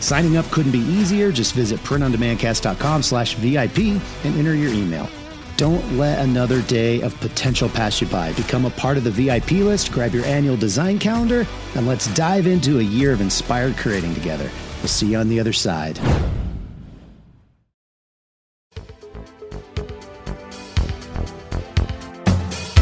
Signing up couldn't be easier. Just visit printondemandcast.com slash VIP and enter your email. Don't let another day of potential pass you by. Become a part of the VIP list, grab your annual design calendar, and let's dive into a year of inspired creating together. We'll see you on the other side.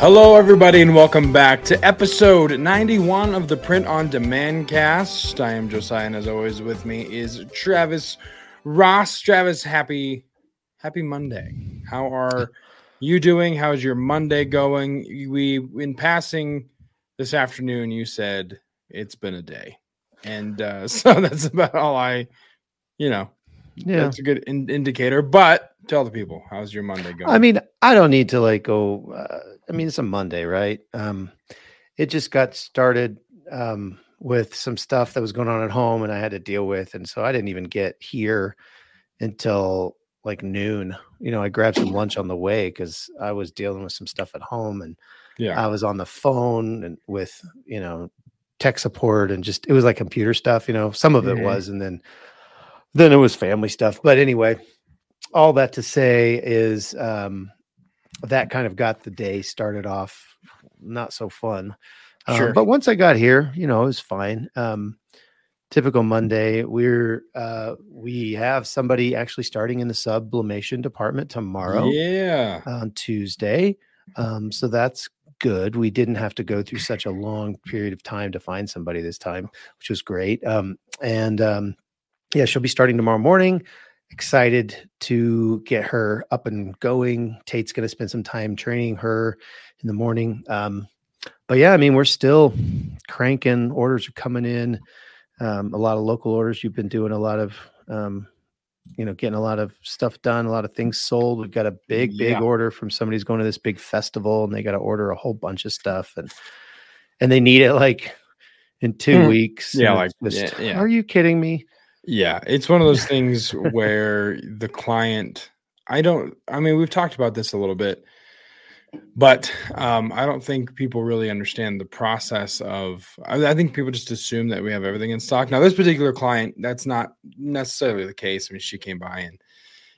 Hello, everybody, and welcome back to episode 91 of the Print on Demand cast. I am Josiah, and as always, with me is Travis Ross. Travis, happy happy Monday. How are you doing? How's your Monday going? We, in passing this afternoon, you said it's been a day. And uh, so that's about all I, you know, Yeah. that's a good in- indicator. But tell the people, how's your Monday going? I mean, I don't need to like go. Uh, I mean, it's a Monday, right? Um, it just got started um, with some stuff that was going on at home, and I had to deal with, and so I didn't even get here until like noon. You know, I grabbed some lunch on the way because I was dealing with some stuff at home, and yeah. I was on the phone and with you know tech support, and just it was like computer stuff. You know, some of it Mhm. was, and then then it was family stuff. But anyway, all that to say is um, that kind of got the day started off not so fun. Um, but once I got here, you know, it was fine. Um, typical Monday. We're uh, we have somebody actually starting in the sublimation department tomorrow Yeah. on Tuesday. Um, so that's good. We didn't have to go through such a long period of time to find somebody this time, which was great. Um, and um, yeah, she'll be starting tomorrow morning. Excited to get her up and going. Tate's going to spend some time training her in the morning. Um, but yeah, I mean, we're still cranking. Orders are coming in. Um, a lot of local orders. You've been doing a lot of, um, you know, getting a lot of stuff done, a lot of things sold. We've got a big, big Yeah. order from somebody's going to this big festival, and they got to order a whole bunch of stuff, and and they need it like in two Mm. weeks. Yeah, like, just, yeah, yeah. are you kidding me? Yeah, it's one of those things where the client, I don't, I mean, we've talked about this a little bit, but um, I don't think people really understand the process of, I, I think people just assume that we have everything in stock. Now, this particular client, that's not necessarily the case. I mean, she came by and,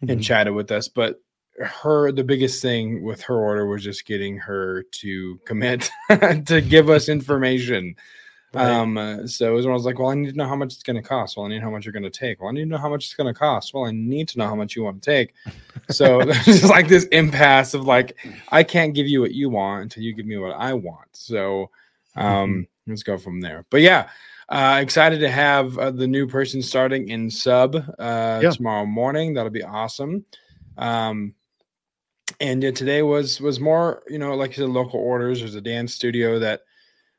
and Mhm. chatted with us, but her, the biggest thing with her order was just getting her to commit to give us information. Right. Um, uh, so it was when I was like, well, I need to know how much it's going to cost. Well, I need to know how much you're going to take. Well, I need to know how much it's going to cost. Well, I need to know how much you want to take. So there's just like this impasse of like, I can't give you what you want until you give me what I want. So, um, let's go from there. But yeah, uh, excited to have uh, the new person starting in sub uh, Yeah. tomorrow morning. That'll be awesome. Um, and yeah, today was was more, you know, like you said, local orders. There's a dance studio that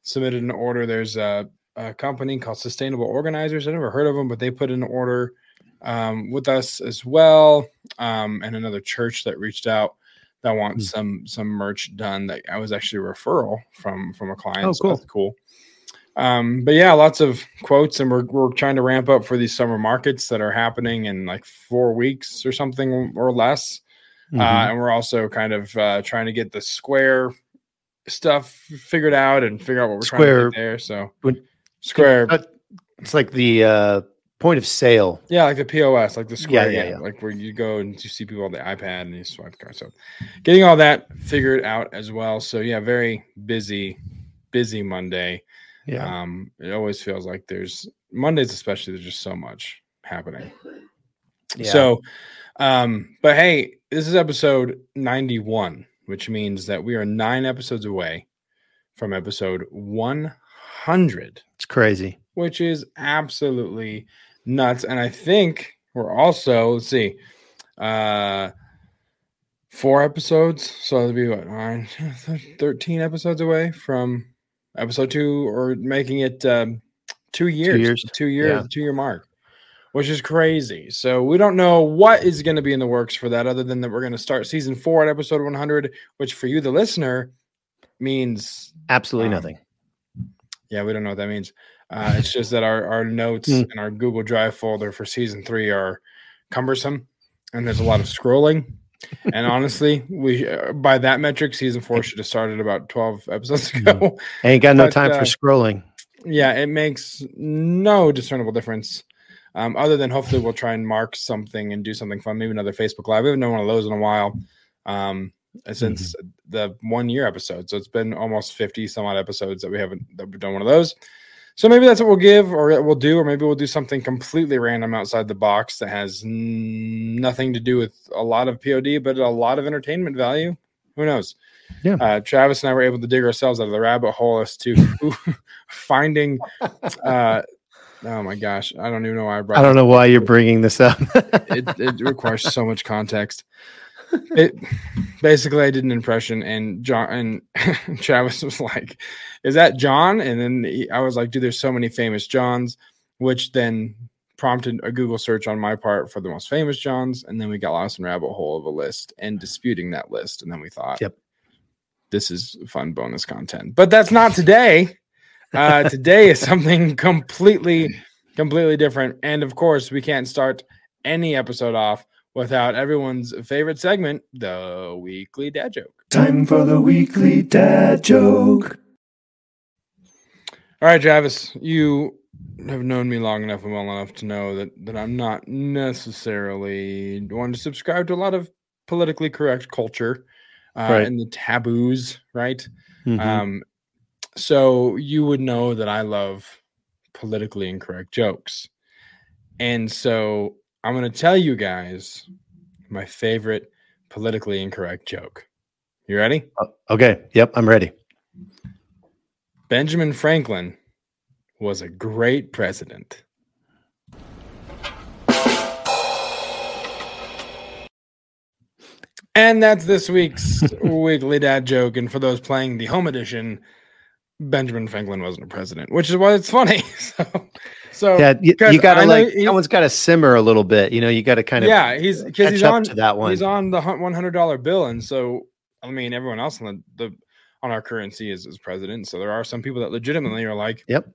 submitted an order. There's a, a company called Sustainable Organizers. I never heard of them, but they put in an order um, with us as well. Um, and another church that reached out that wants some some merch done. That I was actually a referral from from a client. Oh, so that's cool. cool. Um, but yeah, lots of quotes, and we're we're trying to ramp up for these summer markets that are happening in like four weeks or something or less. Mhm. Uh, and we're also kind of uh, trying to get the square stuff figured out and figure out what we're trying to Square- there. So When- square, it's like the uh, point of sale. yeah, like the POS, like the square, yeah, yeah, yeah. like where you go and you see people on the iPad and you swipe the card. So getting all that figured out as well. So yeah, very busy, busy Monday. Yeah. Um, it always feels like there's Mondays, especially. There's just so much happening. Yeah. So, um, but hey, this is episode 91, which means that we are nine episodes away from episode 100, it's crazy. which is absolutely nuts. And I think we're also, let's see, uh, four episodes. So it'll be what, nine, 13 episodes away from episode two or making it um, two years, two years. two years, Yeah. two year mark, which is crazy. So we don't know what is going to be in the works for that, other than that we're going to start season four at episode 100, which for you, the listener, means Absolutely Um, nothing. yeah, we don't know what that means. Uh, it's just that our, our notes Mm. and our Google Drive folder for season three are cumbersome, and there's a lot of scrolling. and honestly, we uh, by that metric, season four should have started about 12 episodes ago. Ain't got no but, time uh, for scrolling. yeah, it makes no discernible difference. Um, other than hopefully we'll try and mark something and do something fun, maybe another Facebook Live. We haven't done one of those in a while. Um, since the one year episode. So it's been almost 50 some odd episodes that we haven't that we've done one of those. So maybe that's what we'll give or we'll do, or maybe we'll do something completely random outside the box that has n- nothing to do with a lot of POD, but a lot of entertainment value. Who knows? Yeah. Uh, Travis and I were able to dig ourselves out of the rabbit hole as to finding. Uh, oh my gosh, I don't even know why I brought. I don't know why you're bringing this up. it, it requires so much context. It basically I did an impression and John and Travis was like, "Is that John?" And then he, I was like, "Dude, there's so many famous Johns," which then prompted a Google search on my part for the most famous Johns, and then we got lost in rabbit hole of a list and disputing that list, and then we thought, Yep. this is fun bonus content." But that's not today. Uh, today is something completely, completely different, and of course, we can't start any episode off without everyone's favorite segment, the weekly dad joke. Time for the weekly dad joke. All right, Travis, you have known me long enough and well enough to know that that I'm not necessarily one to subscribe to a lot of politically correct culture uh, Right. and the taboos, right? Mhm. Um, so you would know that I love politically incorrect jokes. And so I'm going to tell you guys my favorite politically incorrect joke. You ready? Uh, okay. Yep. I'm ready. Benjamin Franklin was a great president. And that's this week's weekly dad joke. And for those playing the home edition, Benjamin Franklin wasn't a president, which is why it's funny. So, so Yeah. You, you gotta like, that one's got to simmer a little bit. You know, you got to kind of yeah, he's because he's up on to that one. he's on the one hundred dollar bill, and so I mean everyone else on the, the on our currency is, is president. So there are some people that legitimately are like, Yep.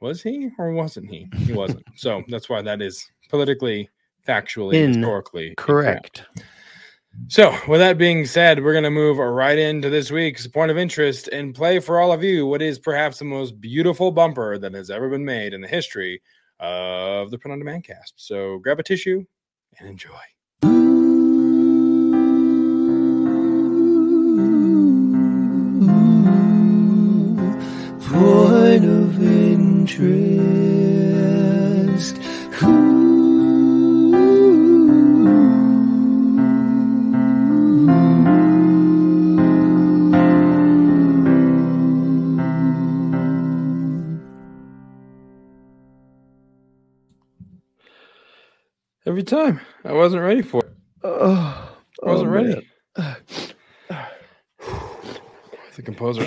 was he or wasn't he? He wasn't. so that's why that is politically, factually, In- historically incorrect. So, with that being said, we're going to move right into this week's point of interest and play for all of you what is perhaps the most beautiful bumper that has ever been made in the history of the Print on Demand cast. So, grab a tissue and enjoy. Point of interest. Every time. I wasn't ready for it. Oh, I wasn't oh, ready. The composer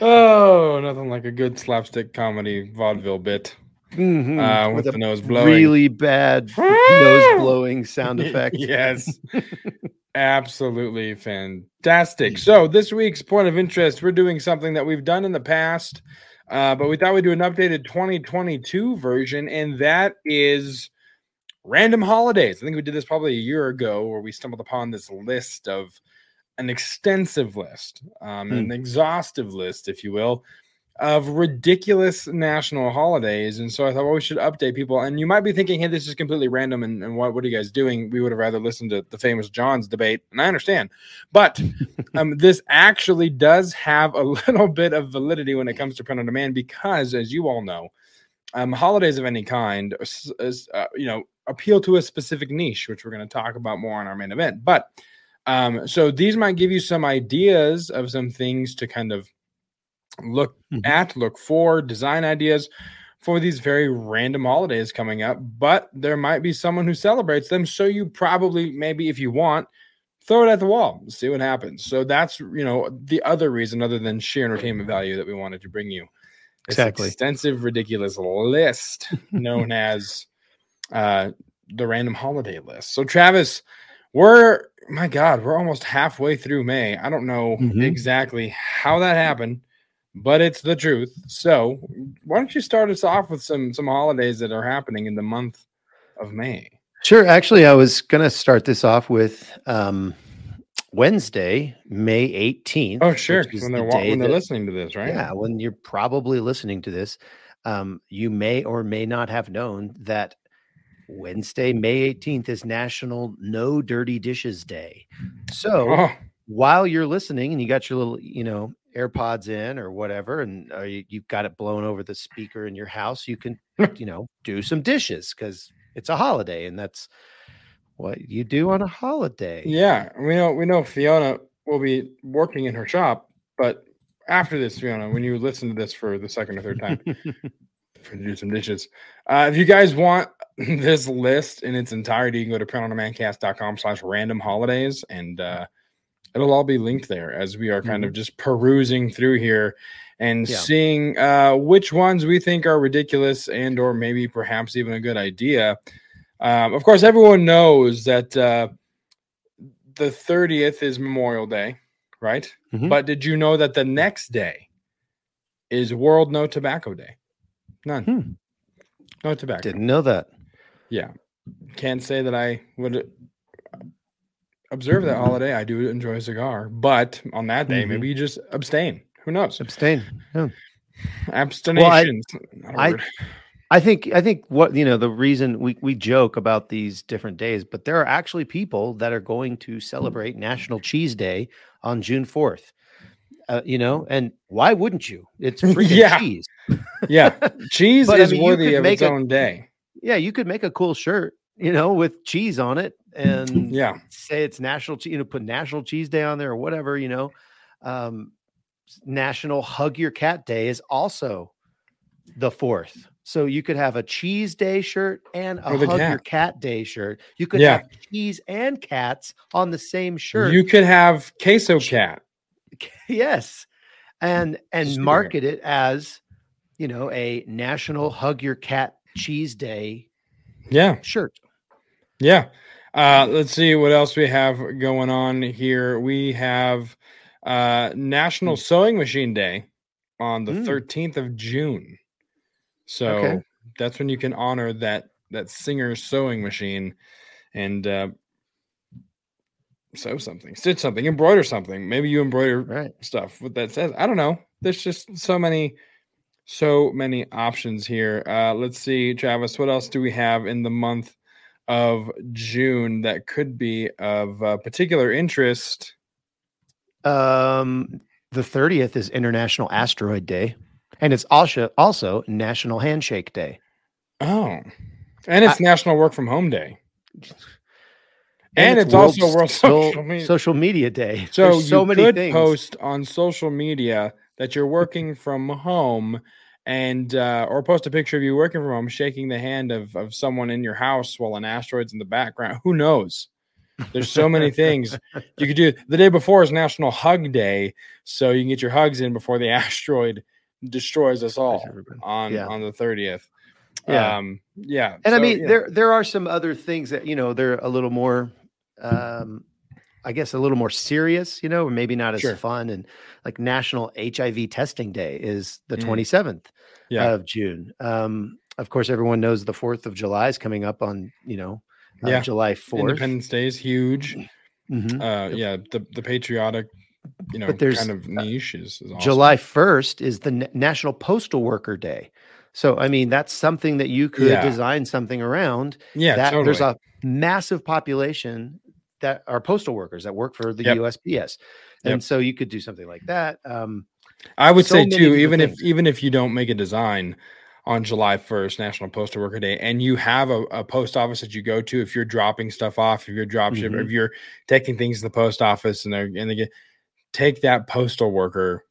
oh, nothing like a good slapstick comedy vaudeville bit Mhm. uh, with, With the nose blowing. really bad nose blowing sound effect. yes. Absolutely fantastic. So, this week's point of interest, we're doing something that we've done in the past, uh, but we thought we'd do an updated 2022 version, and that is random holidays. I think we did this probably a year ago where we stumbled upon this list of an extensive list, um, an exhaustive list, if you will, of ridiculous national holidays. And so I thought, well, we should update people. And you might be thinking, hey, this is completely random. And, and what, what are you guys doing? We would have rather listened to the famous John's debate. And I understand. But um, this actually does have a little bit of validity when it comes to print on demand because, as you all know, um, holidays of any kind, uh, you know, appeal to a specific niche, which we're going to talk about more on our main event. But um, so these might give you some ideas of some things to kind of look Mhm. at, look for, design ideas for these very random holidays coming up. But there might be someone who celebrates them. So you probably, maybe if you want, throw it at the wall, see what happens. So that's, you know, the other reason other than sheer entertainment value that we wanted to bring you. This Exactly. extensive, ridiculous list known as uh, the random holiday list. So, Travis, we're my God, we're almost halfway through May. I don't know Mhm. exactly how that happened, but it's the truth. So, why don't you start us off with some some holidays that are happening in the month of May? Sure. Actually, I was going to start this off with um, Wednesday, May 18th. Oh, sure. When they're, wa- when they're that- listening to this, right? Yeah, when you're probably listening to this, um, you may or may not have known that Wednesday, May 18th is National No Dirty Dishes Day. So Oh, while you're listening and you got your little, you know, AirPods in or whatever, and uh, you, you've got it blown over the speaker in your house, you can, you know, do some dishes because it's a holiday and that's what you do on a holiday. yeah. We know we know Fiona will be working in her shop, but after this, Fiona, when you listen to this for the second or third time, for to do some dishes. Uh, if you guys want this list in its entirety, you can go to printondemandcast.com slash random holidays and uh, it'll all be linked there as we are kind of just perusing through here and Yeah. seeing uh, which ones we think are ridiculous and or maybe perhaps even a good idea. Um, of course, everyone knows that uh, the 30th is Memorial Day, right? Mhm. But did you know that the next day is World No Tobacco Day? None. Hmm. No tobacco. Didn't know that. Yeah. Can't say that I would observe that holiday. I do enjoy a cigar, but on that day, Mhm. maybe you just abstain. Who knows? Abstain. Yeah. Abstination. a I-. I think I think what you know the reason we we joke about these different days, but there are actually people that are going to celebrate National Cheese Day on June fourth. Uh, you know, and why wouldn't you? It's freaking Yeah. cheese. yeah. Cheese But, I is mean, worthy of its a- own day. Yeah, you could make a cool shirt, you know, with cheese on it, and Yeah. say it's National Cheese. You know, put National Cheese Day on there or whatever. You know, um, National Hug Your Cat Day is also the fourth. So you could have a cheese day shirt and a hug your cat. cat day shirt. You could Yeah. have cheese and cats on the same shirt. You could have queso cat. yes. And and market it as, you know, a national hug your cat cheese day Yeah. shirt. Yeah. Uh, let's see what else we have going on here. We have uh, National Sewing Machine Day on the Mm. 13th of June. So Okay. that's when you can honor that that Singer's sewing machine and uh, sew something, stitch something, embroider something. Maybe you embroider Right. stuff what that says. I don't know. There's just so many so many options here. Uh let's see, Travis, what else do we have in the month of June that could be of uh, particular interest? Um the 30th is International Asteroid Day. And it's also also National Handshake Day. Oh. And it's National Work from Home Day. And, it's, World also World So- Social Media. Social Media Day. So There's so you many could things. post on social media that you're working from home and uh, or post a picture of you working from home shaking the hand of, of someone in your house while an asteroid's in the background who knows there's so many things you could do the day before is national hug day so you can get your hugs in before the asteroid destroys us all on Yeah. on the 30th Yeah. um yeah and I mean, yeah. there there are some other things that you know they're a little more, um, I guess, a little more serious. You know, or maybe not as Sure. fun. And like National HIV Testing Day is the Mm. twenty seventh Yeah. of June. Um, of course, everyone knows the Fourth of July is coming up on you know uh, Yeah. July fourth. independence day is huge Mhm. uh yeah the, the patriotic you know But there's, kind of uh, niche is, is awesome. July 1st is the Na- National Postal Worker Day. So, I mean, that's something that you could Yeah. design something around. Yeah, that totally. there's a massive population that are postal workers that work for the Yep. USPS. And Yep. so you could do something like that. Um, I would so say too, even if things. even if you don't make a design on July 1st, National Postal Worker Day, and you have a, a post office that you go to, if you're dropping stuff off, if you're drop ship, Mhm. if you're taking things to the post office and they're and they get take that postal worker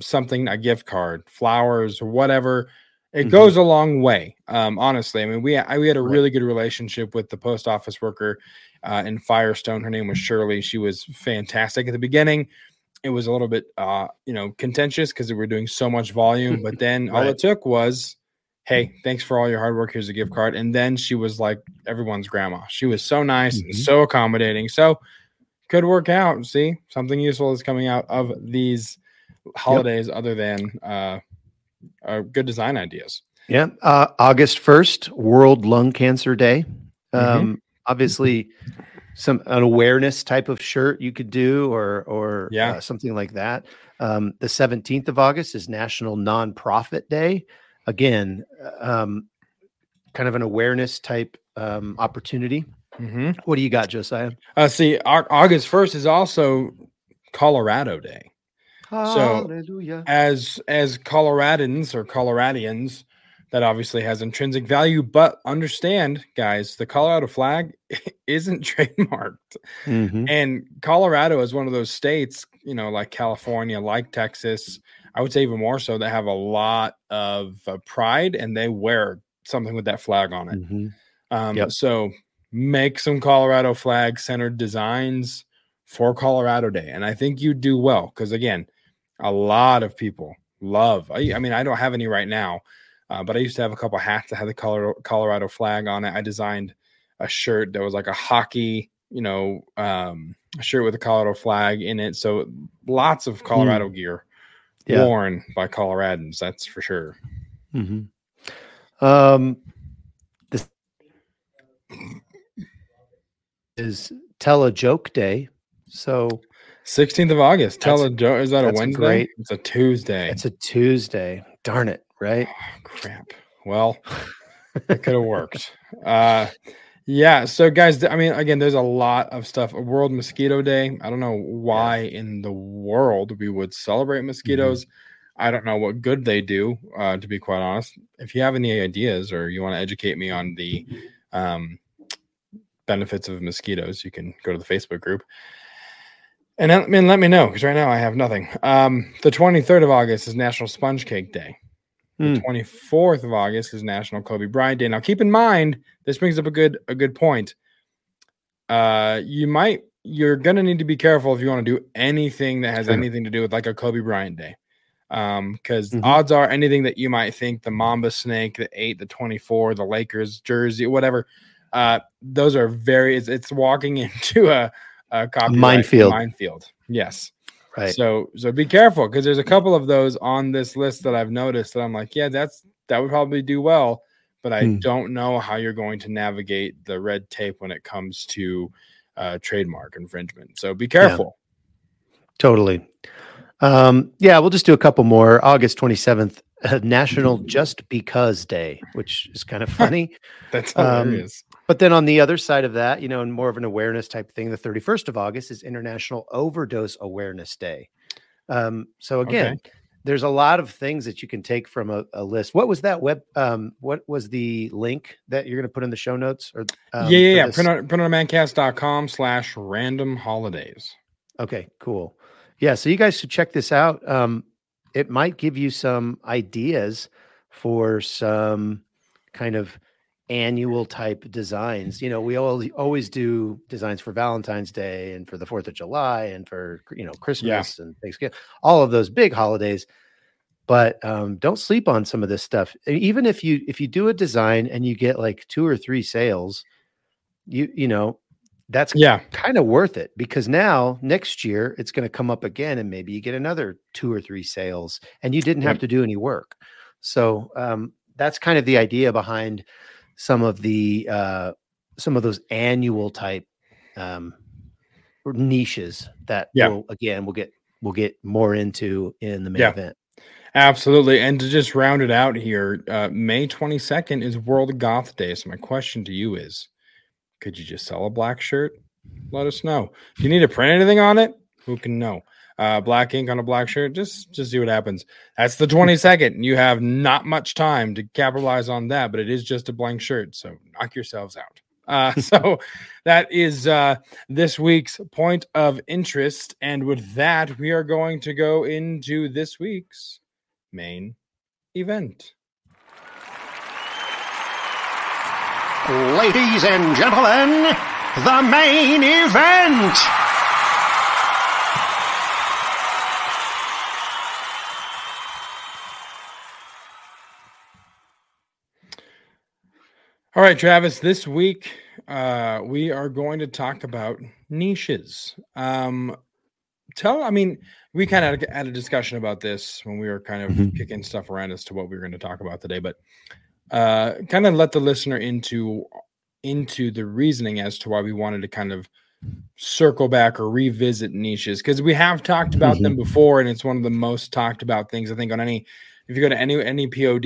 something, a gift card, flowers, or whatever. It Mhm. goes a long way. Um, honestly, I mean, we I, we had a really good relationship with the post office worker uh, in Firestone. Her name was Shirley. She was fantastic at the beginning it was a little bit uh you know contentious because we were doing so much volume but then all it took was hey thanks for all your hard work here's a gift card and then she was like everyone's grandma she was so nice and Mhm. so accommodating so could work out see something useful is coming out of these holidays other than uh, uh good design ideas Yeah. Uh, August 1st, World Lung Cancer Day. Mhm. Um, Obviously, some an awareness type of shirt you could do or or Yeah. uh, something like that. Um, the 17th of August is National Nonprofit Day. Again, um, kind of an awareness type um, opportunity. mm-hmm. What do you got, Josiah? uh see Au- august 1st is also colorado day Hallelujah. as as Coloradans or Coloradians, that obviously has intrinsic value. But understand, guys, the Colorado flag isn't trademarked, Mhm. and Colorado is one of those states, you know, like California, like Texas. I would say even more so. They have a lot of uh, pride, and they wear something with that flag on it. Mhm. Um, Yep. So make some Colorado flag centered designs for Colorado Day. And I think you do well because, again, a lot of people love. I, I mean, I don't have any right now, uh, but I used to have a couple hats that had the Colorado, Colorado flag on it. I designed a shirt that was like a hockey, you know, um, a shirt with a Colorado flag in it. So lots of Colorado gear Yeah. worn by Coloradans. That's for sure. Mm-hmm. Um, this is tell a joke day. So 16th of August. Tell a joke. Is that a Wednesday? great. It's a Tuesday. it's a Tuesday. Darn it, right? Oh, crap. Well, it could have worked. Uh, yeah. So, guys, I mean, again, there's a lot of stuff. A World Mosquito Day. I don't know why in the world we would celebrate mosquitoes. I don't know what good they do, uh, to be quite honest. If you have any ideas or you want to educate me on the um, benefits of mosquitoes, you can go to the Facebook group. And let me, let me know because right now I have nothing. Um, the 23rd of August is National Sponge Cake Day. The Hmm. 24th of August is National Kobe Bryant Day. Now, keep in mind, this brings up a good a good point. Uh, you might you're gonna need to be careful if you want to do anything that has Sure. anything to do with like a Kobe Bryant Day, um, because Mhm. odds are anything that you might think the Mamba snake, the eight, the 24, the Lakers jersey, whatever, uh, those are very it's, it's walking into a, a minefield. Minefield, yes. Right. So so be careful because there's a couple of those on this list that I've noticed that I'm like, yeah, that's that would probably do well, but I Hmm. don't know how you're going to navigate the red tape when it comes to uh, trademark infringement. So be careful. Totally. Um, yeah, we'll just do a couple more. August 27th, uh, National Just Because Day, which is kind of funny. That's Um, hilarious. But then on the other side of that, you know, and more of an awareness type thing, the 31st of August is International Overdose Awareness Day. Um, so again, there's a lot of things that you can take from a, a list. What was that web? Um, what was the link that you're going to put in the show notes? Or um, yeah, yeah, yeah. this? Print on, printondemandcast.com slash random holidays. Okay, cool. Yeah, so you guys should check this out. Um, it might give you some ideas for some kind of annual type designs. You know, we always always do designs for Valentine's Day and for the Fourth of July and for you know Christmas and Thanksgiving, all of those big holidays. But um, don't sleep on some of this stuff. Even if you if you do a design and you get like two or three sales, you you know that's Yeah. kind of worth it because now next year it's going to come up again and maybe you get another two or three sales and you didn't have to do any work so um, that's kind of the idea behind some of the uh, some of those annual type um, niches that Yeah. will again we'll get we'll get more into in the main Yeah. event. Absolutely. And to just round it out here, uh, May 22nd is World Goth Day. So my question to you is could you just sell a black shirt? Let us know. If you need to print anything on it, who can know? Uh, black ink on a black shirt, just just see what happens. That's the 22nd. You have not much time to capitalize on that, but it is just a blank shirt. So knock yourselves out. Uh, so that is uh, this week's point of interest. And with that, we are going to go into this week's main event. Ladies and gentlemen, the main event. All right, Travis, this week uh, we are going to talk about niches. Um, tell, I mean, we kind of had a discussion about this when we were kind of Mhm. kicking stuff around as to what we were going to talk about today, but uh, kind of let the listener into into the reasoning as to why we wanted to kind of circle back or revisit niches because we have talked about them before and it's one of the most talked about things i think on any if you go to any any pod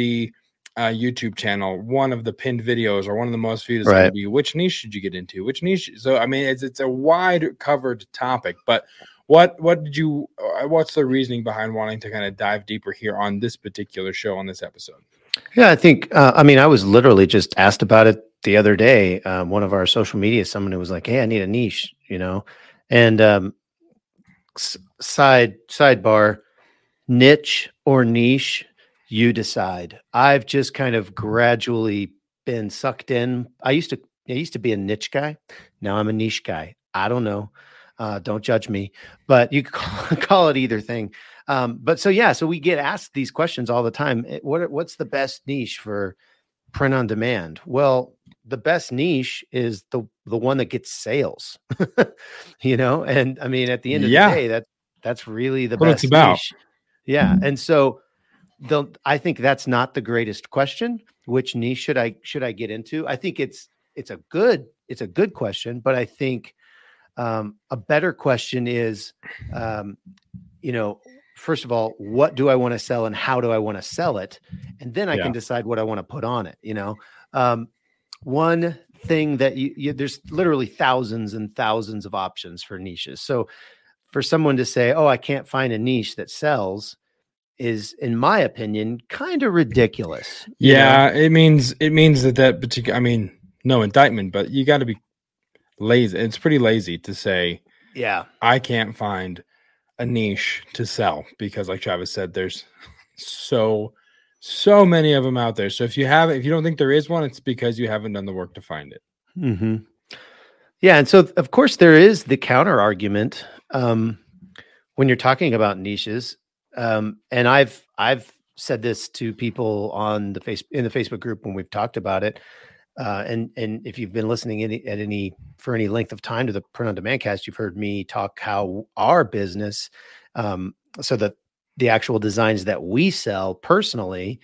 uh, youtube channel one of the pinned videos or one of the most viewed is going to Right. be which niche should you get into which niche so i mean it's it's a wide covered topic but what what did you uh, what's the reasoning behind wanting to kind of dive deeper here on this particular show on this episode Yeah, I think. Uh, I mean, I was literally just asked about it the other day. Um, one of our social media, someone who was like, "Hey, I need a niche," you know, and um, s- side sidebar, niche or niche, you decide. I've just kind of gradually been sucked in. I used to. I used to be a niche guy. Now I'm a niche guy. I don't know. Uh, don't judge me, but you could call, call it either thing. Um, but so yeah, so we get asked these questions all the time. Eh, What what's the best niche for print on demand? Well, the best niche is the the one that gets sales. you know, and I mean, at the end of Yeah. the day, that that's really the What it's best about. niche. Yeah, and so the I think that's not the greatest question. Which niche should I should I get into? I think it's it's a good it's a good question, but I think um, a better question is, um, you know, first of all, what do I want to sell and how do I want to sell it, and then I Yeah. can decide what I want to put on it. You know, um, one thing that you, you there's literally thousands and thousands of options for niches. So for someone to say, "Oh, I can't find a niche that sells," is, in my opinion, kind of ridiculous. you know? Yeah, it means it means that that particular. I mean, no indictment, but you got to be lazy. It's pretty lazy to say yeah, I can't find a niche to sell because, like Travis said, there's so so many of them out there. So if you have, if you don't think there is one, it's because you haven't done the work to find it. mm-hmm. Yeah, and so of course there is the counter argument um, when you're talking about niches, um, and I've I've said this to people on the face in the Facebook group when we've talked about it, uh, and and if you've been listening any, at any for any length of time to the print on demand cast, you've heard me talk how our business, um, so that the actual designs that we sell personally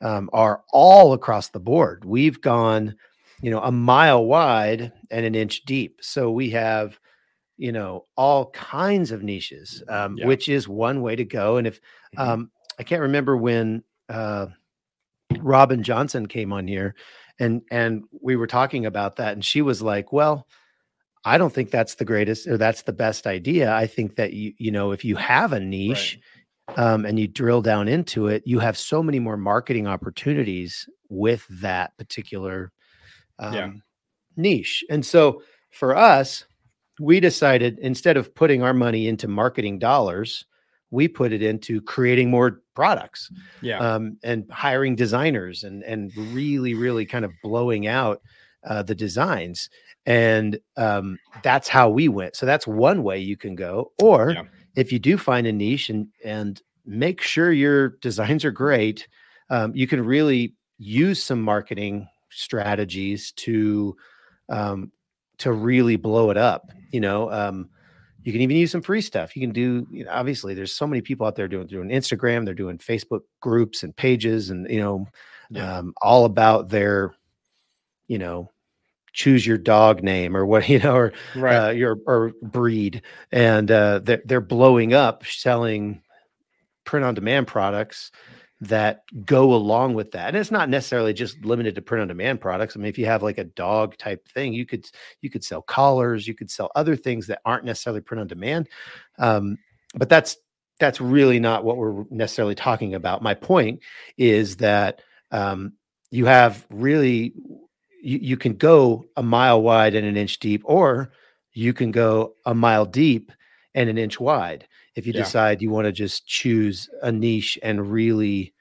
um, are all across the board. We've gone you know, a mile wide and an inch deep. So we have, you know, all kinds of niches, um, Yeah. which is one way to go. And if Mhm. um, I can't remember when uh, Robin Johnson came on here, and and we were talking about that, and she was like, "Well, I don't think that's the greatest or that's the best idea. I think that you you know, if you have a niche." um, and you drill down into it, you have so many more marketing opportunities with that particular um, Yeah. niche. And so for us, we decided instead of putting our money into marketing dollars, we put it into creating more products Yeah, um, and hiring designers and and really really kind of blowing out uh, the designs. And um, that's how we went. So that's one way you can go. Or Yeah. if you do find a niche and and make sure your designs are great um, you can really use some marketing strategies to um, to really blow it up you know um, you can even use some free stuff. You can do, you know, obviously there's so many people out there doing doing Instagram, they're doing Facebook groups and pages and you know, Yeah. um, all about their, you know, choose your dog name or what you know or Right. uh, your or breed and uh, they're, they're blowing up selling print on demand products that go along with that and it's not necessarily just limited to print on demand products. I mean if you have like a dog type thing you could you could sell collars you could sell other things that aren't necessarily print on demand um, but that's that's really not what we're necessarily talking about. My point is that um, you have really you, you can go a mile wide and an inch deep or you can go a mile deep and an inch wide if you Yeah. decide you want to just choose a niche and really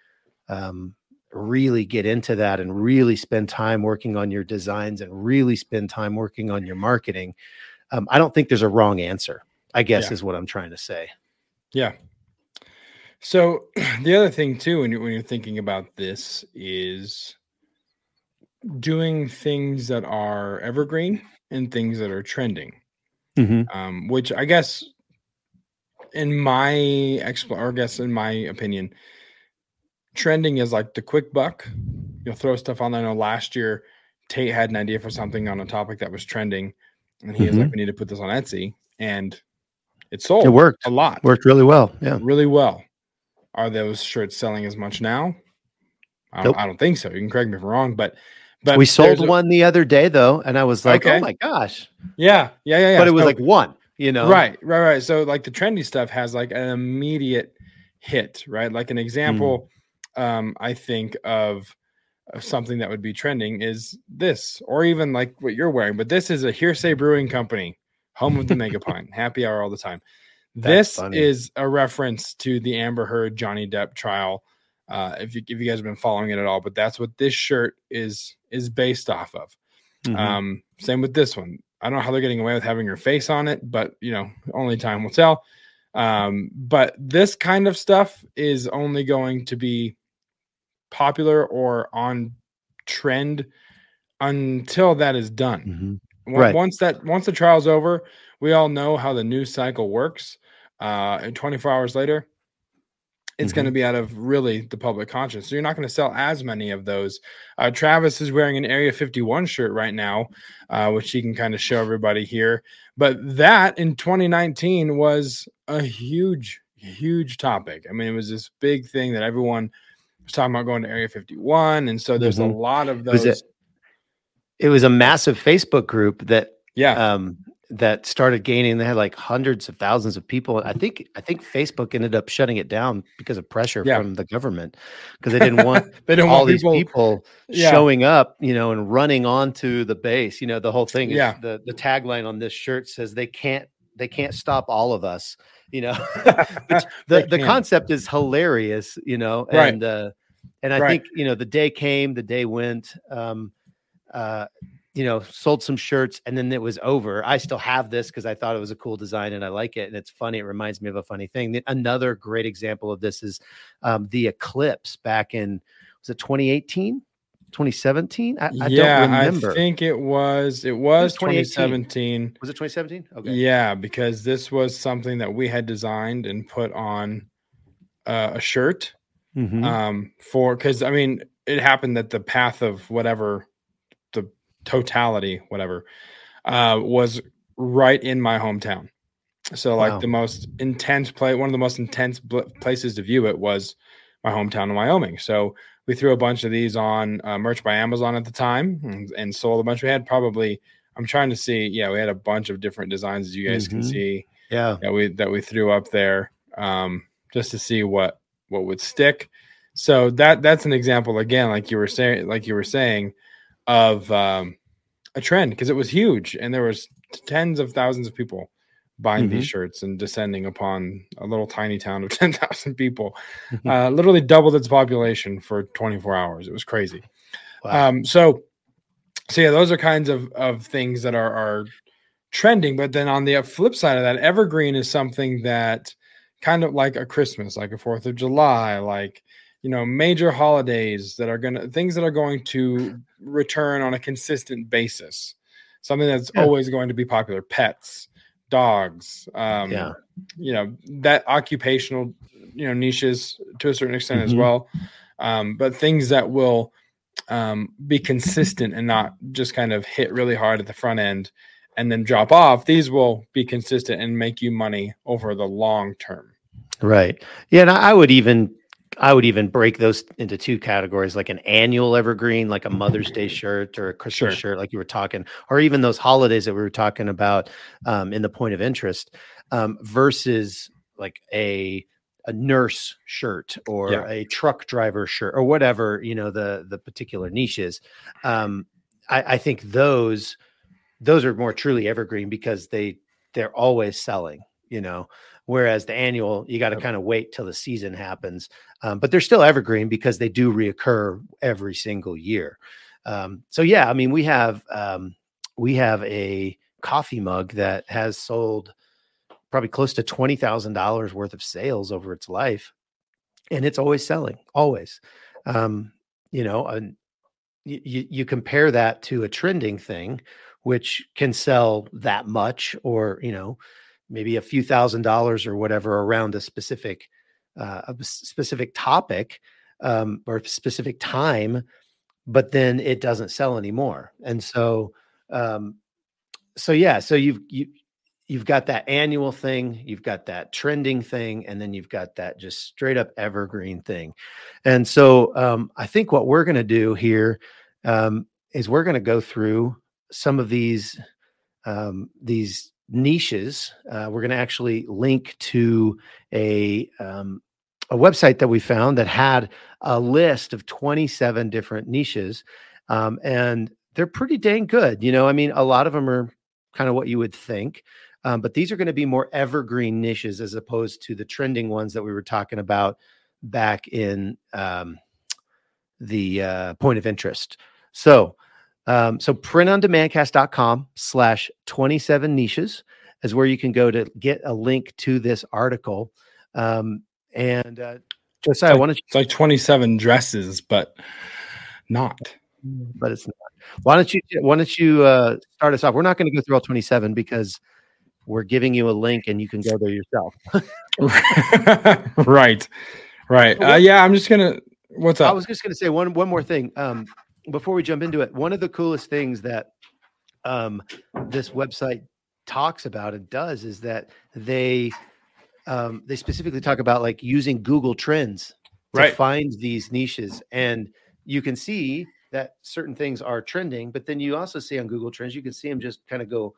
um, really get into that and really spend time working on your designs and really spend time working on your marketing um, i don't think there's a wrong answer i guess Yeah. is what i'm trying to say Yeah. So the other thing too, when you're when you're thinking about this, is doing things that are evergreen and things that are trending. Um, which I guess, in my expl, or I guess in my opinion, trending is like the quick buck. You'll throw stuff on. there. I know last year Tate had an idea for something on a topic that was trending, and he was like, mm-hmm. "We need to put this on Etsy," and it sold. it worked a lot worked really well yeah really well. Are those shirts selling as much now? I don't, Nope. I don't think so. You can correct me if I'm wrong, but but we sold a- one the other day though and i was like oh Okay. oh my gosh Yeah, yeah, yeah, yeah. but it was So- like one you know right, right, right. So like the trendy stuff has like an immediate hit, right? Like an example, um, I think of, of something that would be trending is this, or even like what you're wearing. But this is a Hearsay Brewing Company, home of the Mega Pint, happy hour all the time. That's this funny. is a reference to the Amber Heard Johnny Depp trial. Uh, if you if you guys have been following it at all, but that's what this shirt is is based off of. Mhm. Um, same with this one. I don't know how they're getting away with having her face on it, but you know, only time will tell. Um, but this kind of stuff is only going to be popular or on trend until that is done. Mhm. Right. Once that once the trial's over, we all know how the news cycle works. Uh, and 24 hours later, it's going to be out of really the public conscience. So you're not going to sell as many of those. Uh, Travis is wearing an Area 51 shirt right now, uh, which he can kind of show everybody here. But that in 2019 was a huge, huge topic. I mean, it was this big thing that everyone was talking about going to Area 51, and so there's Mhm. a lot of Was those. it- it was a massive facebook group that yeah, um that started gaining they had like hundreds of thousands of people i think i think facebook ended up shutting it down because of pressure Yeah. from the government because they didn't want they don't all want these people. Yeah. showing up you know and running onto the base you know the whole thing is Yeah. the the tagline on this shirt says they can't they can't stop all of us you know the, the concept is hilarious you know Right. and uh and i Right. think you know the day came the day went um uh you know sold some shirts and then it was over i still have this because i thought it was a cool design and i like it and it's funny it reminds me of a funny thing another great example of this is um the eclipse back in was it 2018 2017 i, I yeah, don't remember I think it was. It was 2018. 2017. was it 2017 okay Yeah, because this was something that we had designed and put on uh, a shirt Mhm. um, for because I mean it happened that the path of whatever totality whatever uh, was right in my hometown. So like Wow. the most intense play, one of the most intense bl- places to view it was my hometown of Wyoming. So we threw a bunch of these on uh, merch by Amazon at the time and, and sold a bunch. We had probably I'm trying to see, yeah, we had a bunch of different designs as you guys can Mhm. see yeah that we that we threw up there um, just to see what what would stick. So that that's an example again, like you were saying, like you were saying, of um, a trend because it was huge and there was tens of thousands of people buying these shirts and descending upon a little tiny town of 10,000 people uh, literally doubled its population for 24 hours. It was crazy. Wow. um, so so yeah those are kinds of of things that are are trending but then on the flip side of that evergreen is something that kind of like a christmas like a fourth of july like you know major holidays that are gonna things that are going to return on a consistent basis something that's Yeah. always going to be popular pets dogs um Yeah. you know that occupational you know niches to a certain extent as Mhm. well um but things that will um, be consistent and not just kind of hit really hard at the front end and then drop off. These will be consistent and make you money over the long term. Right. Yeah, and I would even I would even break those into two categories, like an annual evergreen, like a Mother's Day shirt or a Christmas Sure. shirt, like you were talking, or even those holidays that we were talking about um, in the point of interest, um, versus like a a nurse shirt or Yeah. a truck driver shirt or whatever you know the the particular niche is. Um, I, I think those those are more truly evergreen because they they're always selling. You know, whereas the annual you got to kind of wait till the season happens um, but they're still evergreen because they do reoccur every single year. Um, so yeah i mean we have um, we have a coffee mug that has sold probably close to $20000 worth of sales over its life and it's always selling always. Um, you know and you, you compare that to a trending thing which can sell that much or you know maybe a few thousand dollars or whatever around a specific uh, a specific topic um, or specific time, but then it doesn't sell anymore. And so, um, so yeah, so you've you you've got that annual thing, you've got that trending thing, and then you've got that just straight up evergreen thing. And so, um, I think what we're going to do here um, is we're going to go through some of these um, these niches. Uh, we're going to actually link to a um, a website that we found that had a list of 27 different niches, um, and they're pretty dang good. You know, I mean, a lot of them are kind of what you would think. Um, but these are going to be more evergreen niches as opposed to the trending ones that we were talking about back in um, the uh, point of interest. So, um, so printondemandcast.com slash 27 niches is where you can go to get a link to this article. Um, and uh, Josiah, like- why don't you, It's like 27 dresses, but not. but it's not. Why don't you, why don't you uh, start us off? We're not going to go through all 27 because we're giving you a link and you can go there yourself. right. Right. Uh, yeah, I'm just going to. What's up? I was just going to say one one more thing um, before we jump into it. One of the coolest things that um, this website talks about and does is that they um, they specifically talk about like using Google Trends to Right. find these niches, and you can see that certain things are trending. But then you also see on Google Trends, you can see them just kind of go.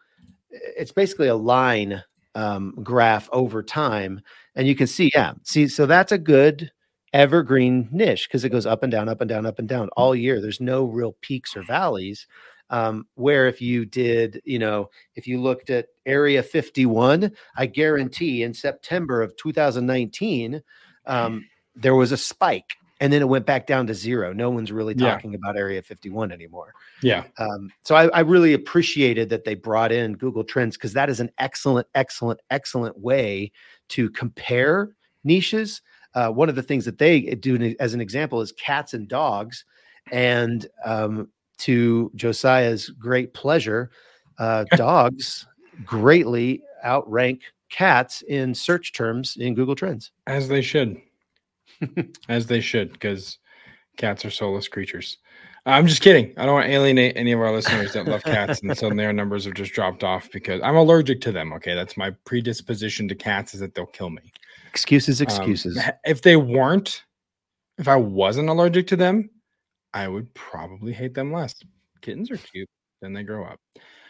It's basically a line um, graph over time, and you can see, yeah, see, so that's a good evergreen niche because it goes up and down, up and down, up and down all year. There's no real peaks or valleys. Um, where if you did, you know, if you looked at Area 51, I guarantee in September of 2019, um, there was a spike and then it went back down to zero. No one's really Yeah. talking about Area 51 anymore. yeah. Um, so I, I really appreciated that they brought in Google Trends because that is an excellent, excellent, excellent way to compare niches. Uh, one of the things that they do as an example is cats and dogs, and um, to Josiah's great pleasure, uh, dogs greatly outrank cats in search terms in Google Trends. As they should. As they should, because cats are soulless creatures. I'm just kidding. I don't want to alienate any of our listeners that love cats, and so their numbers have just dropped off because I'm allergic to them. Okay, that's my predisposition to cats is that they'll kill me. Excuses, Um, excuses. if they weren't, if I wasn't allergic to them, I would probably hate them less. Kittens are cute, then they grow up.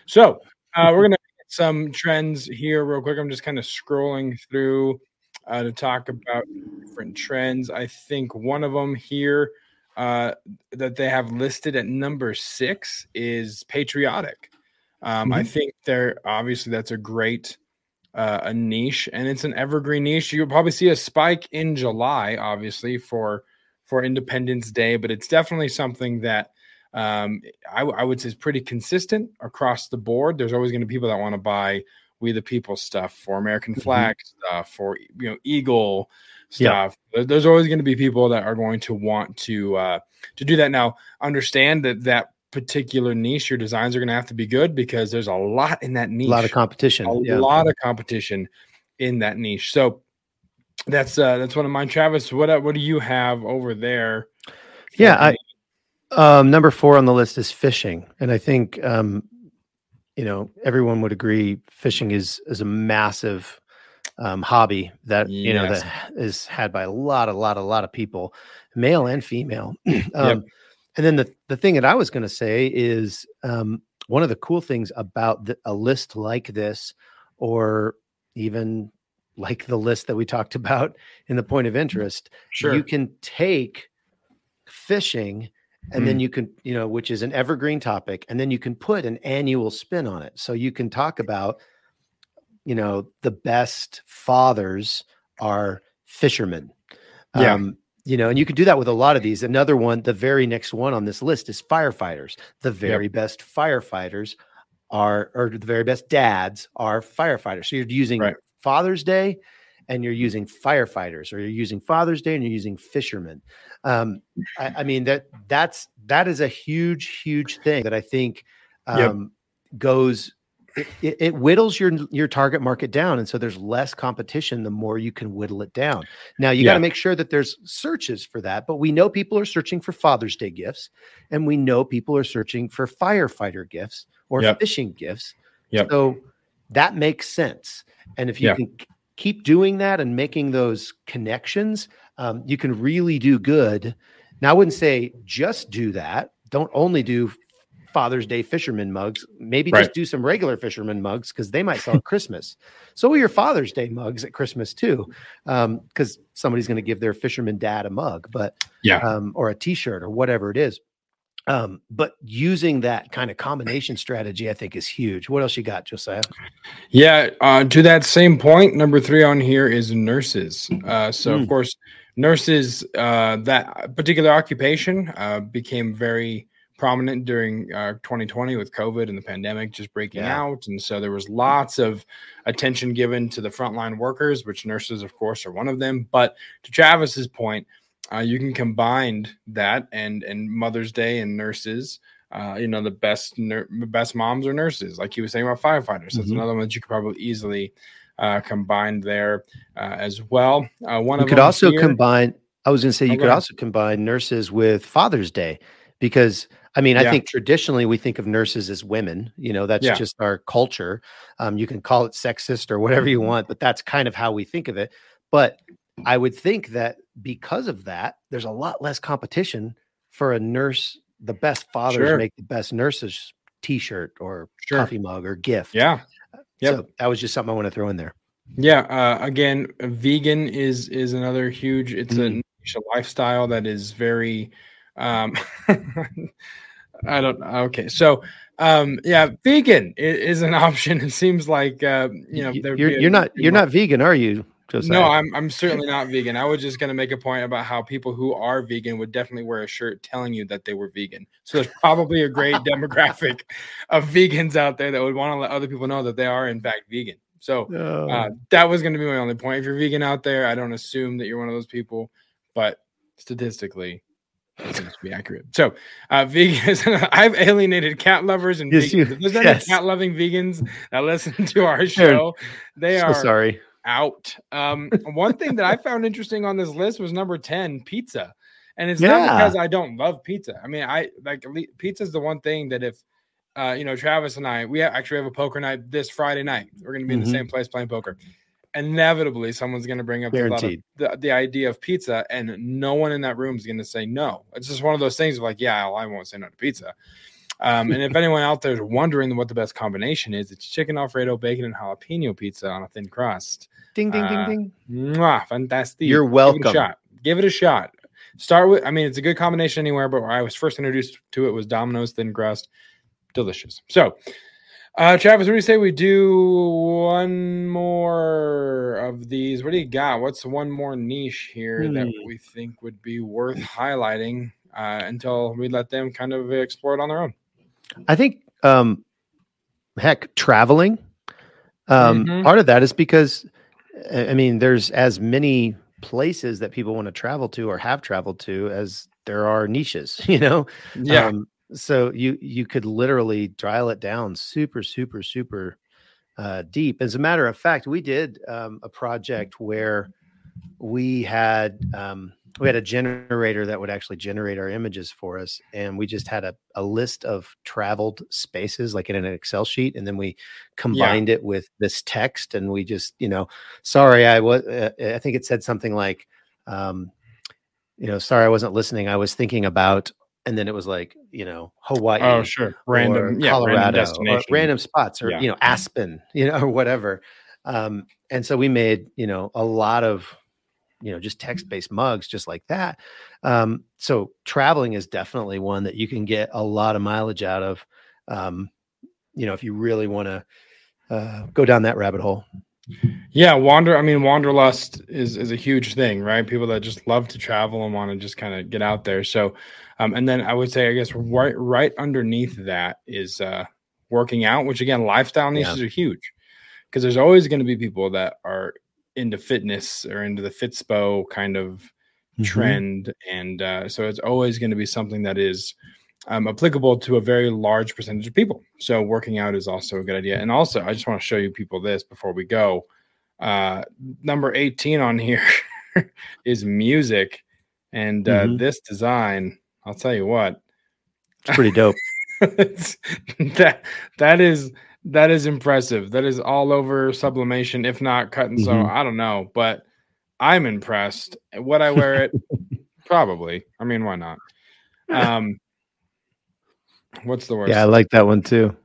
So uh, we're gonna get some trends here real quick. I'm just kind of scrolling through uh, to talk about different trends. I think one of them here uh, that they have listed at number six is patriotic. Um, I think they're obviously that's a great uh, a niche and it's an evergreen niche. You'll probably see a spike in July, obviously for for Independence Day, but it's definitely something that um, I, I would say is pretty consistent across the board. There's always going to be people that want to buy We the People stuff for American Mhm. flag stuff for you know Eagle stuff. There- There's always going to be people that are going to want to uh, to do that. Now, understand that that particular niche, your designs are going to have to be good because there's a lot in that niche a lot of competition. a yeah. lot of competition in that niche. So that's uh that's one of mine. Travis, what uh, what do you have over there? Yeah, I- Um, number four on the list is fishing, and I think um, you know everyone would agree fishing is is a massive um, hobby that you know Yes. that is had by a lot, a lot, a lot of people, male and female. um, And then the the thing that I was going to say is um, one of the cool things about the, a list like this, or even like the list that we talked about in the point of interest, Sure. you can take fishing and then you can you know which is an evergreen topic and then you can put an annual spin on it so you can talk about you know the best fathers are fishermen Yeah. um you know and you can do that with a lot of these. Another one the very next one on this list is firefighters. The very best firefighters are or the very best dads are firefighters. So you're using Right. father's day and you're using firefighters or you're using father's day and you're using fishermen. Um I, I mean that that's that is a huge huge thing that i think Yep. um goes it, it, it whittles your your target market down and so there's less competition the more you can whittle it down now you got to make sure that there's searches for that but we know people are searching for father's day gifts and we know people are searching for firefighter gifts or Yep. fishing gifts Yep. so that makes sense and if you Yeah. can keep doing that and making those connections um, you can really do good now i wouldn't say just do that don't only do Father's Day fisherman mugs. Maybe Right. just do some regular fisherman mugs because they might sell at Christmas. So will your Father's Day mugs at Christmas too, because somebody's going to give their fisherman dad a mug, but Yeah. um, or a T-shirt or whatever it is. Um, but using that kind of combination strategy, I think, is huge. What else you got, Josiah? Yeah, uh, to that same point, number three on here is nurses. Uh, so, Mm. of course, nurses, uh, that particular occupation uh, became very prominent during uh, 2020 with COVID and the pandemic just breaking Yeah. out. And so there was lots of attention given to the frontline workers, which nurses, of course, are one of them. But to Travis's point, uh, you can combine that and and Mother's Day and nurses. Uh, you know, the best nur- best moms are nurses, like he was saying about firefighters. That's Mhm. another one that you could probably easily uh, combine there uh, as well. Uh, one You could also here- combine. I was going to say Oh, you go could also combine nurses with Father's Day because I mean I think traditionally we think of nurses as women. You know that's Yeah. just our culture. Um, you can call it sexist or whatever you want, but that's kind of how we think of it. But I would think that because of that, there's a lot less competition for a nurse. The best fathers Sure. make the best nurses T-shirt or Sure. coffee mug or gift. Yeah, Yep. So that was just something I want to throw in there. Yeah, uh, again, vegan is is another huge. It's a Mm. a lifestyle that is very. Um, I don't. Okay, so um, yeah, vegan i- is, an option. It seems like uh, you know you're, you're not you're not vegan, are you? Josiah? No, I'm I'm certainly not vegan. I was just gonna make a point about how people who are vegan would definitely wear a shirt telling you that they were vegan. So there's probably a great demographic of vegans out there that would want to let other people know that they are in fact vegan. So No. uh, that was going to be my only point. If you're vegan out there, I don't assume that you're one of those people, but statistically, that seems to be accurate. So, uh, vegans, I've alienated cat lovers and Yes, vegans. Any yes. cat loving vegans that listen to our show, they so are sorry. out. Um, one thing that I found interesting on this list was number 10, pizza. And it's not because I don't love pizza. I mean, I like pizza is the one thing that if uh, you know, Travis and I, we actually have a poker night this Friday night. We're going to be in the Mhm. same place playing poker. Inevitably, someone's going to bring up the, the, the idea of pizza, and no one in that room is going to say no. It's just one of those things of like, yeah, I won't say no to pizza. Um, and if anyone out there is wondering what the best combination is, it's chicken Alfredo, bacon, and jalapeno pizza on a thin crust. Ding ding Uh, ding ding. Mwah, fantastic. You're Give it a welcome. shot. Give it a shot. Start with, I mean, it's a good combination anywhere, but where I was first introduced to it was Domino's thin crust. Delicious. So, uh, Travis, what do you say we do one more of these? What do you got? What's one more niche here that Hmm. we think would be worth highlighting uh, until we let them kind of explore it on their own? I think um heck traveling. Um Mhm. part of that is because I I mean there's as many places that people want to travel to or have traveled to as there are niches, you know. Yeah. Um, so you you could literally dial it down super super super uh, deep. As a matter of fact, we did um, a project where we had um, we had a generator that would actually generate our images for us and we just had a, a list of traveled spaces like in an excel sheet and then we combined it with this text and we just you know sorry i was uh, i think it said something like um you know sorry i wasn't listening i was thinking about and then it was like you know hawaii Oh, sure. Random, yeah, colorado random or random spots or Yeah. you know aspen you know or whatever um and so we made you know a lot of you know just text based mugs just like that um so traveling is definitely one that you can get a lot of mileage out of um you know if you really want to uh go down that rabbit hole Yeah, wander. I mean, wanderlust is is a huge thing, right? People that just love to travel and want to just kind of get out there. So, um, and then I would say, I guess right right underneath that is uh, working out, which again, lifestyle Yeah. niches are huge because there's always going to be people that are into fitness or into the Fitspo kind of trend, and uh, so it's always going to be something that is um, applicable to a very large percentage of people. So working out is also a good idea. And also, I just want to show you people this before we go. Uh, number 18 on here is music. And uh, Mhm. this design, I'll tell you what, it's pretty dope it's- that that is that is impressive. That is all over sublimation, if not cut and sew. Mhm. I don't know, but I'm impressed. Would I wear it? Probably. I mean, why not? Um, what's the worst? yeah i like that one too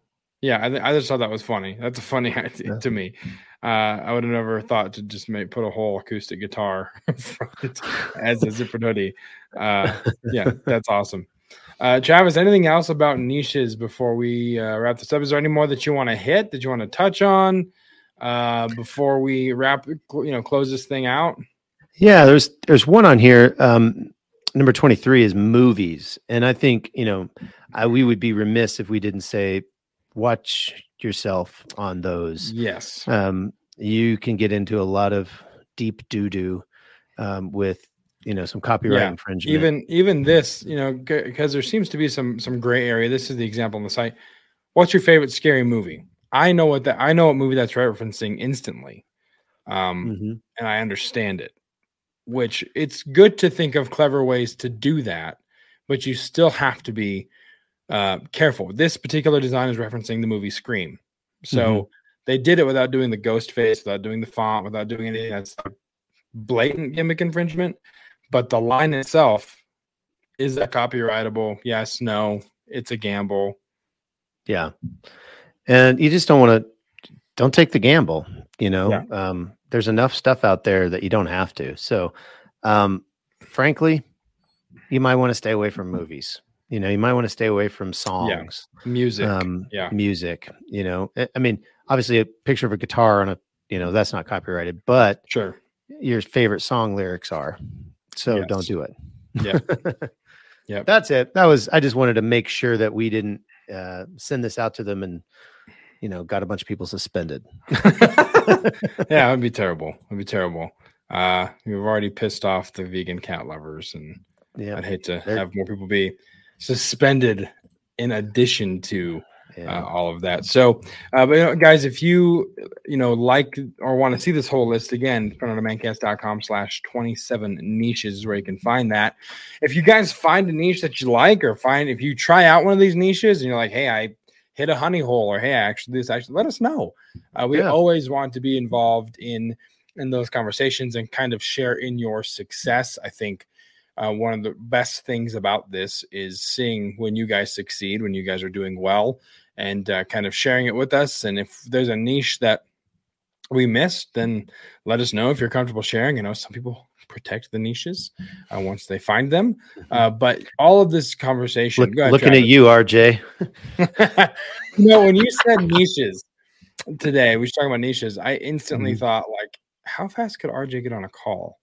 Yeah, I, th- I just thought that was funny. That's a funny idea Yeah. to me. Uh, I would have never thought to just make put a whole acoustic guitar as a zippered hoodie. Uh, yeah, that's awesome. Uh, Travis, anything else about niches before we uh, wrap this up? Is there any more that you want to hit? That you want to touch on uh, before we wrap? You know, close this thing out. Yeah, there's there's one on here. Um, number 23 is movies, and I think you know, I, we would be remiss if we didn't say, watch yourself on those. Yes. Um, you can get into a lot of deep doo doo um, with you know some copyright Yeah, infringement. even even this you know because there seems to be some some gray area. This is the example on the site. What's your favorite scary movie? I know what that i know what movie that's referencing instantly um Mhm. and i understand it which it's good to think of clever ways to do that but you still have to be uh careful. This particular design is referencing the movie scream. So they did it without doing the ghost face without doing the font without doing anything that's blatant gimmick infringement but the line itself is that copyrightable yes no it's a gamble Yeah. And you just don't want to don't take the gamble, you know. Yeah. Um there's enough stuff out there that you don't have to. So um frankly, you might want to stay away from movies. You know, you might want to stay away from songs, music um yeah. music, you know. I mean, obviously a picture of a guitar on a, you know, that's not copyrighted, but sure your favorite song lyrics are. So Yes. don't do it. Yeah. Yep. That's it. That was I just wanted to make sure that we didn't uh send this out to them and you know got a bunch of people suspended. yeah it'd be terrible it'd be terrible uh we've already pissed off the vegan cat lovers and yeah. i'd hate to They're- have more people be suspended in addition to yeah. uh, all of that. So, uh, but you know, guys, if you you know like or want to see this whole list again, printondemandcast.com slash 27 niches is where you can find that. If you guys find a niche that you like, or find if you try out one of these niches and you're like, hey, I hit a honey hole, or hey, actually this actually let us know. Uh, we Yeah. always want to be involved in in those conversations and kind of share in your success. I think uh, one of the best things about this is seeing when you guys succeed, when you guys are doing well, and uh, kind of sharing it with us. And if there's a niche that we missed, then let us know if you're comfortable sharing. You know, some people protect the niches uh, once they find them. Uh, but all of this conversation, Look, ahead, looking at you, RJ. you know, when you said niches today, we were talking about niches. I instantly Mhm. thought, like, how fast could RJ get on a call?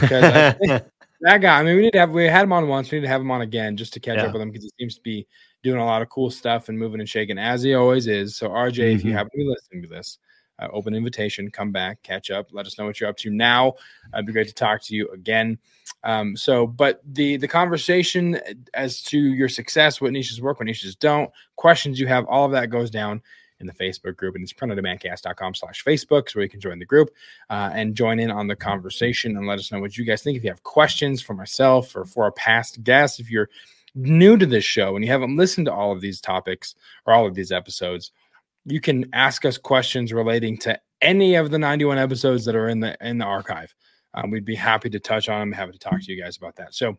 Because that guy. I mean, we need to have we had him on once. We need to have him on again just to catch Yeah. up with him because he seems to be doing a lot of cool stuff and moving and shaking as he always is. So, RJ, if you Mhm. happen to be listening to this, uh, open invitation, come back, catch up, let us know what you're up to now. Uh, it'd be great to talk to you again. Um, so, but the the conversation as to your success, what niches work, what niches don't, questions you have, all of that goes down in the Facebook group. And it's printondemandcast.com slash Facebook, so you can join the group uh, and join in on the conversation and let us know what you guys think. If you have questions for myself or for our past guests, if you're new to this show and you haven't listened to all of these topics or all of these episodes, you can ask us questions relating to any of the 91 episodes that are in the in the archive. Um, we'd be happy to touch on them, happy to talk to you guys about that. So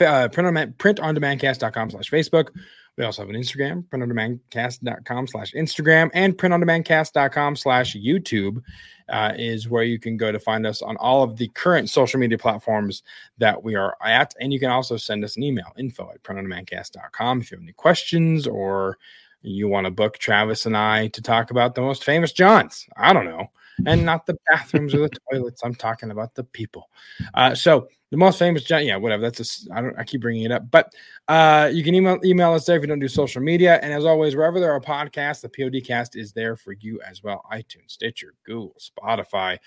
uh, print on print on demandcast.com slash Facebook. We also have an Instagram, print on demandcast.com slash Instagram, and print on demandcast.com slash YouTube uh, is where you can go to find us on all of the current social media platforms that we are at. And you can also send us an email, info at printondemandcast.com if you have any questions or you want to book Travis and I to talk about the most famous Johns. I don't know. And not the bathrooms or the toilets. I'm talking about the people. Uh, so the most famous John, yeah, whatever. That's a, I don't, I keep bringing it up, but uh, you can email email us there if you don't do social media. And as always, wherever there are podcasts, the PODcast is there for you as well. iTunes, Stitcher, Google, Spotify,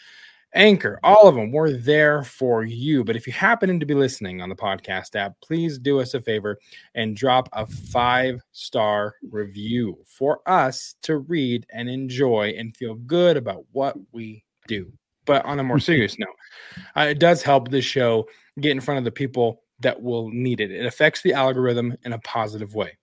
Anchor, all of them. We're there for you. But if you happen to be listening on the podcast app, please do us a favor and drop a five star review for us to read and enjoy and feel good about what we do. But on a more serious note, uh, it does help this show get in front of the people that will need it. It affects the algorithm in a positive way.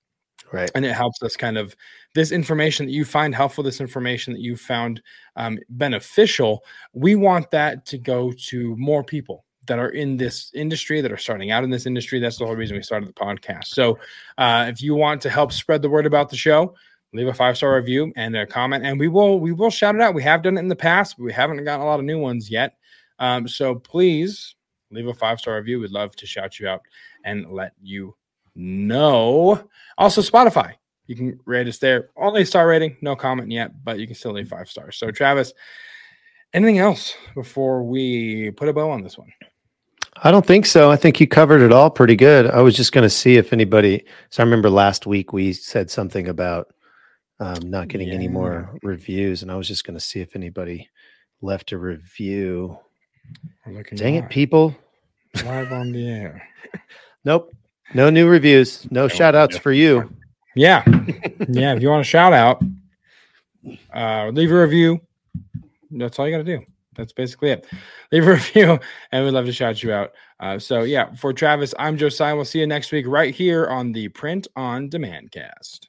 Right. And it helps us kind of this information that you find helpful, this information that you found um, beneficial. We want that to go to more people that are in this industry, that are starting out in this industry. That's the whole reason we started the podcast. So uh, if you want to help spread the word about the show, leave a five star review and a comment, and we will we will shout it out. We have done it in the past, but we haven't gotten a lot of new ones yet. Um, so please leave a five star review. We'd love to shout you out and let you know. Also, Spotify. You can rate us there. Only star rating, no comment yet, but you can still leave five stars. So, Travis, anything else before we put a bow on this one? I don't think so. I think you covered it all pretty good. I was just going to see if anybody. So I remember last week we said something about um, not getting any more reviews, and I was just going to see if anybody left a review. Dang it, people! live on the air. Nope, no new reviews, no shout outs for you. Yeah. yeah. If you want a shout out, uh, leave a review. That's all you got to do. That's basically it. Leave a review, and we'd love to shout you out. Uh, so, yeah, for Travis, I'm Josiah. We'll see you next week right here on the Print on Demand cast.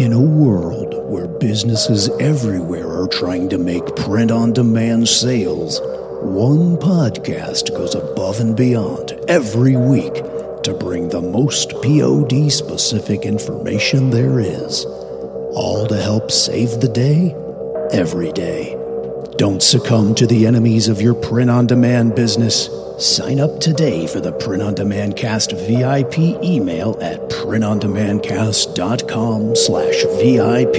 In a world where businesses everywhere are trying to make print on demand sales, one podcast goes above and beyond every week to bring the most POD specific information there is. All to help save the day every day. Don't succumb to the enemies of your print on demand business. Sign up today for the Print on Demand Cast VIP email at printondemandcast.com slash VIP.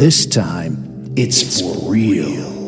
This time, it's for real.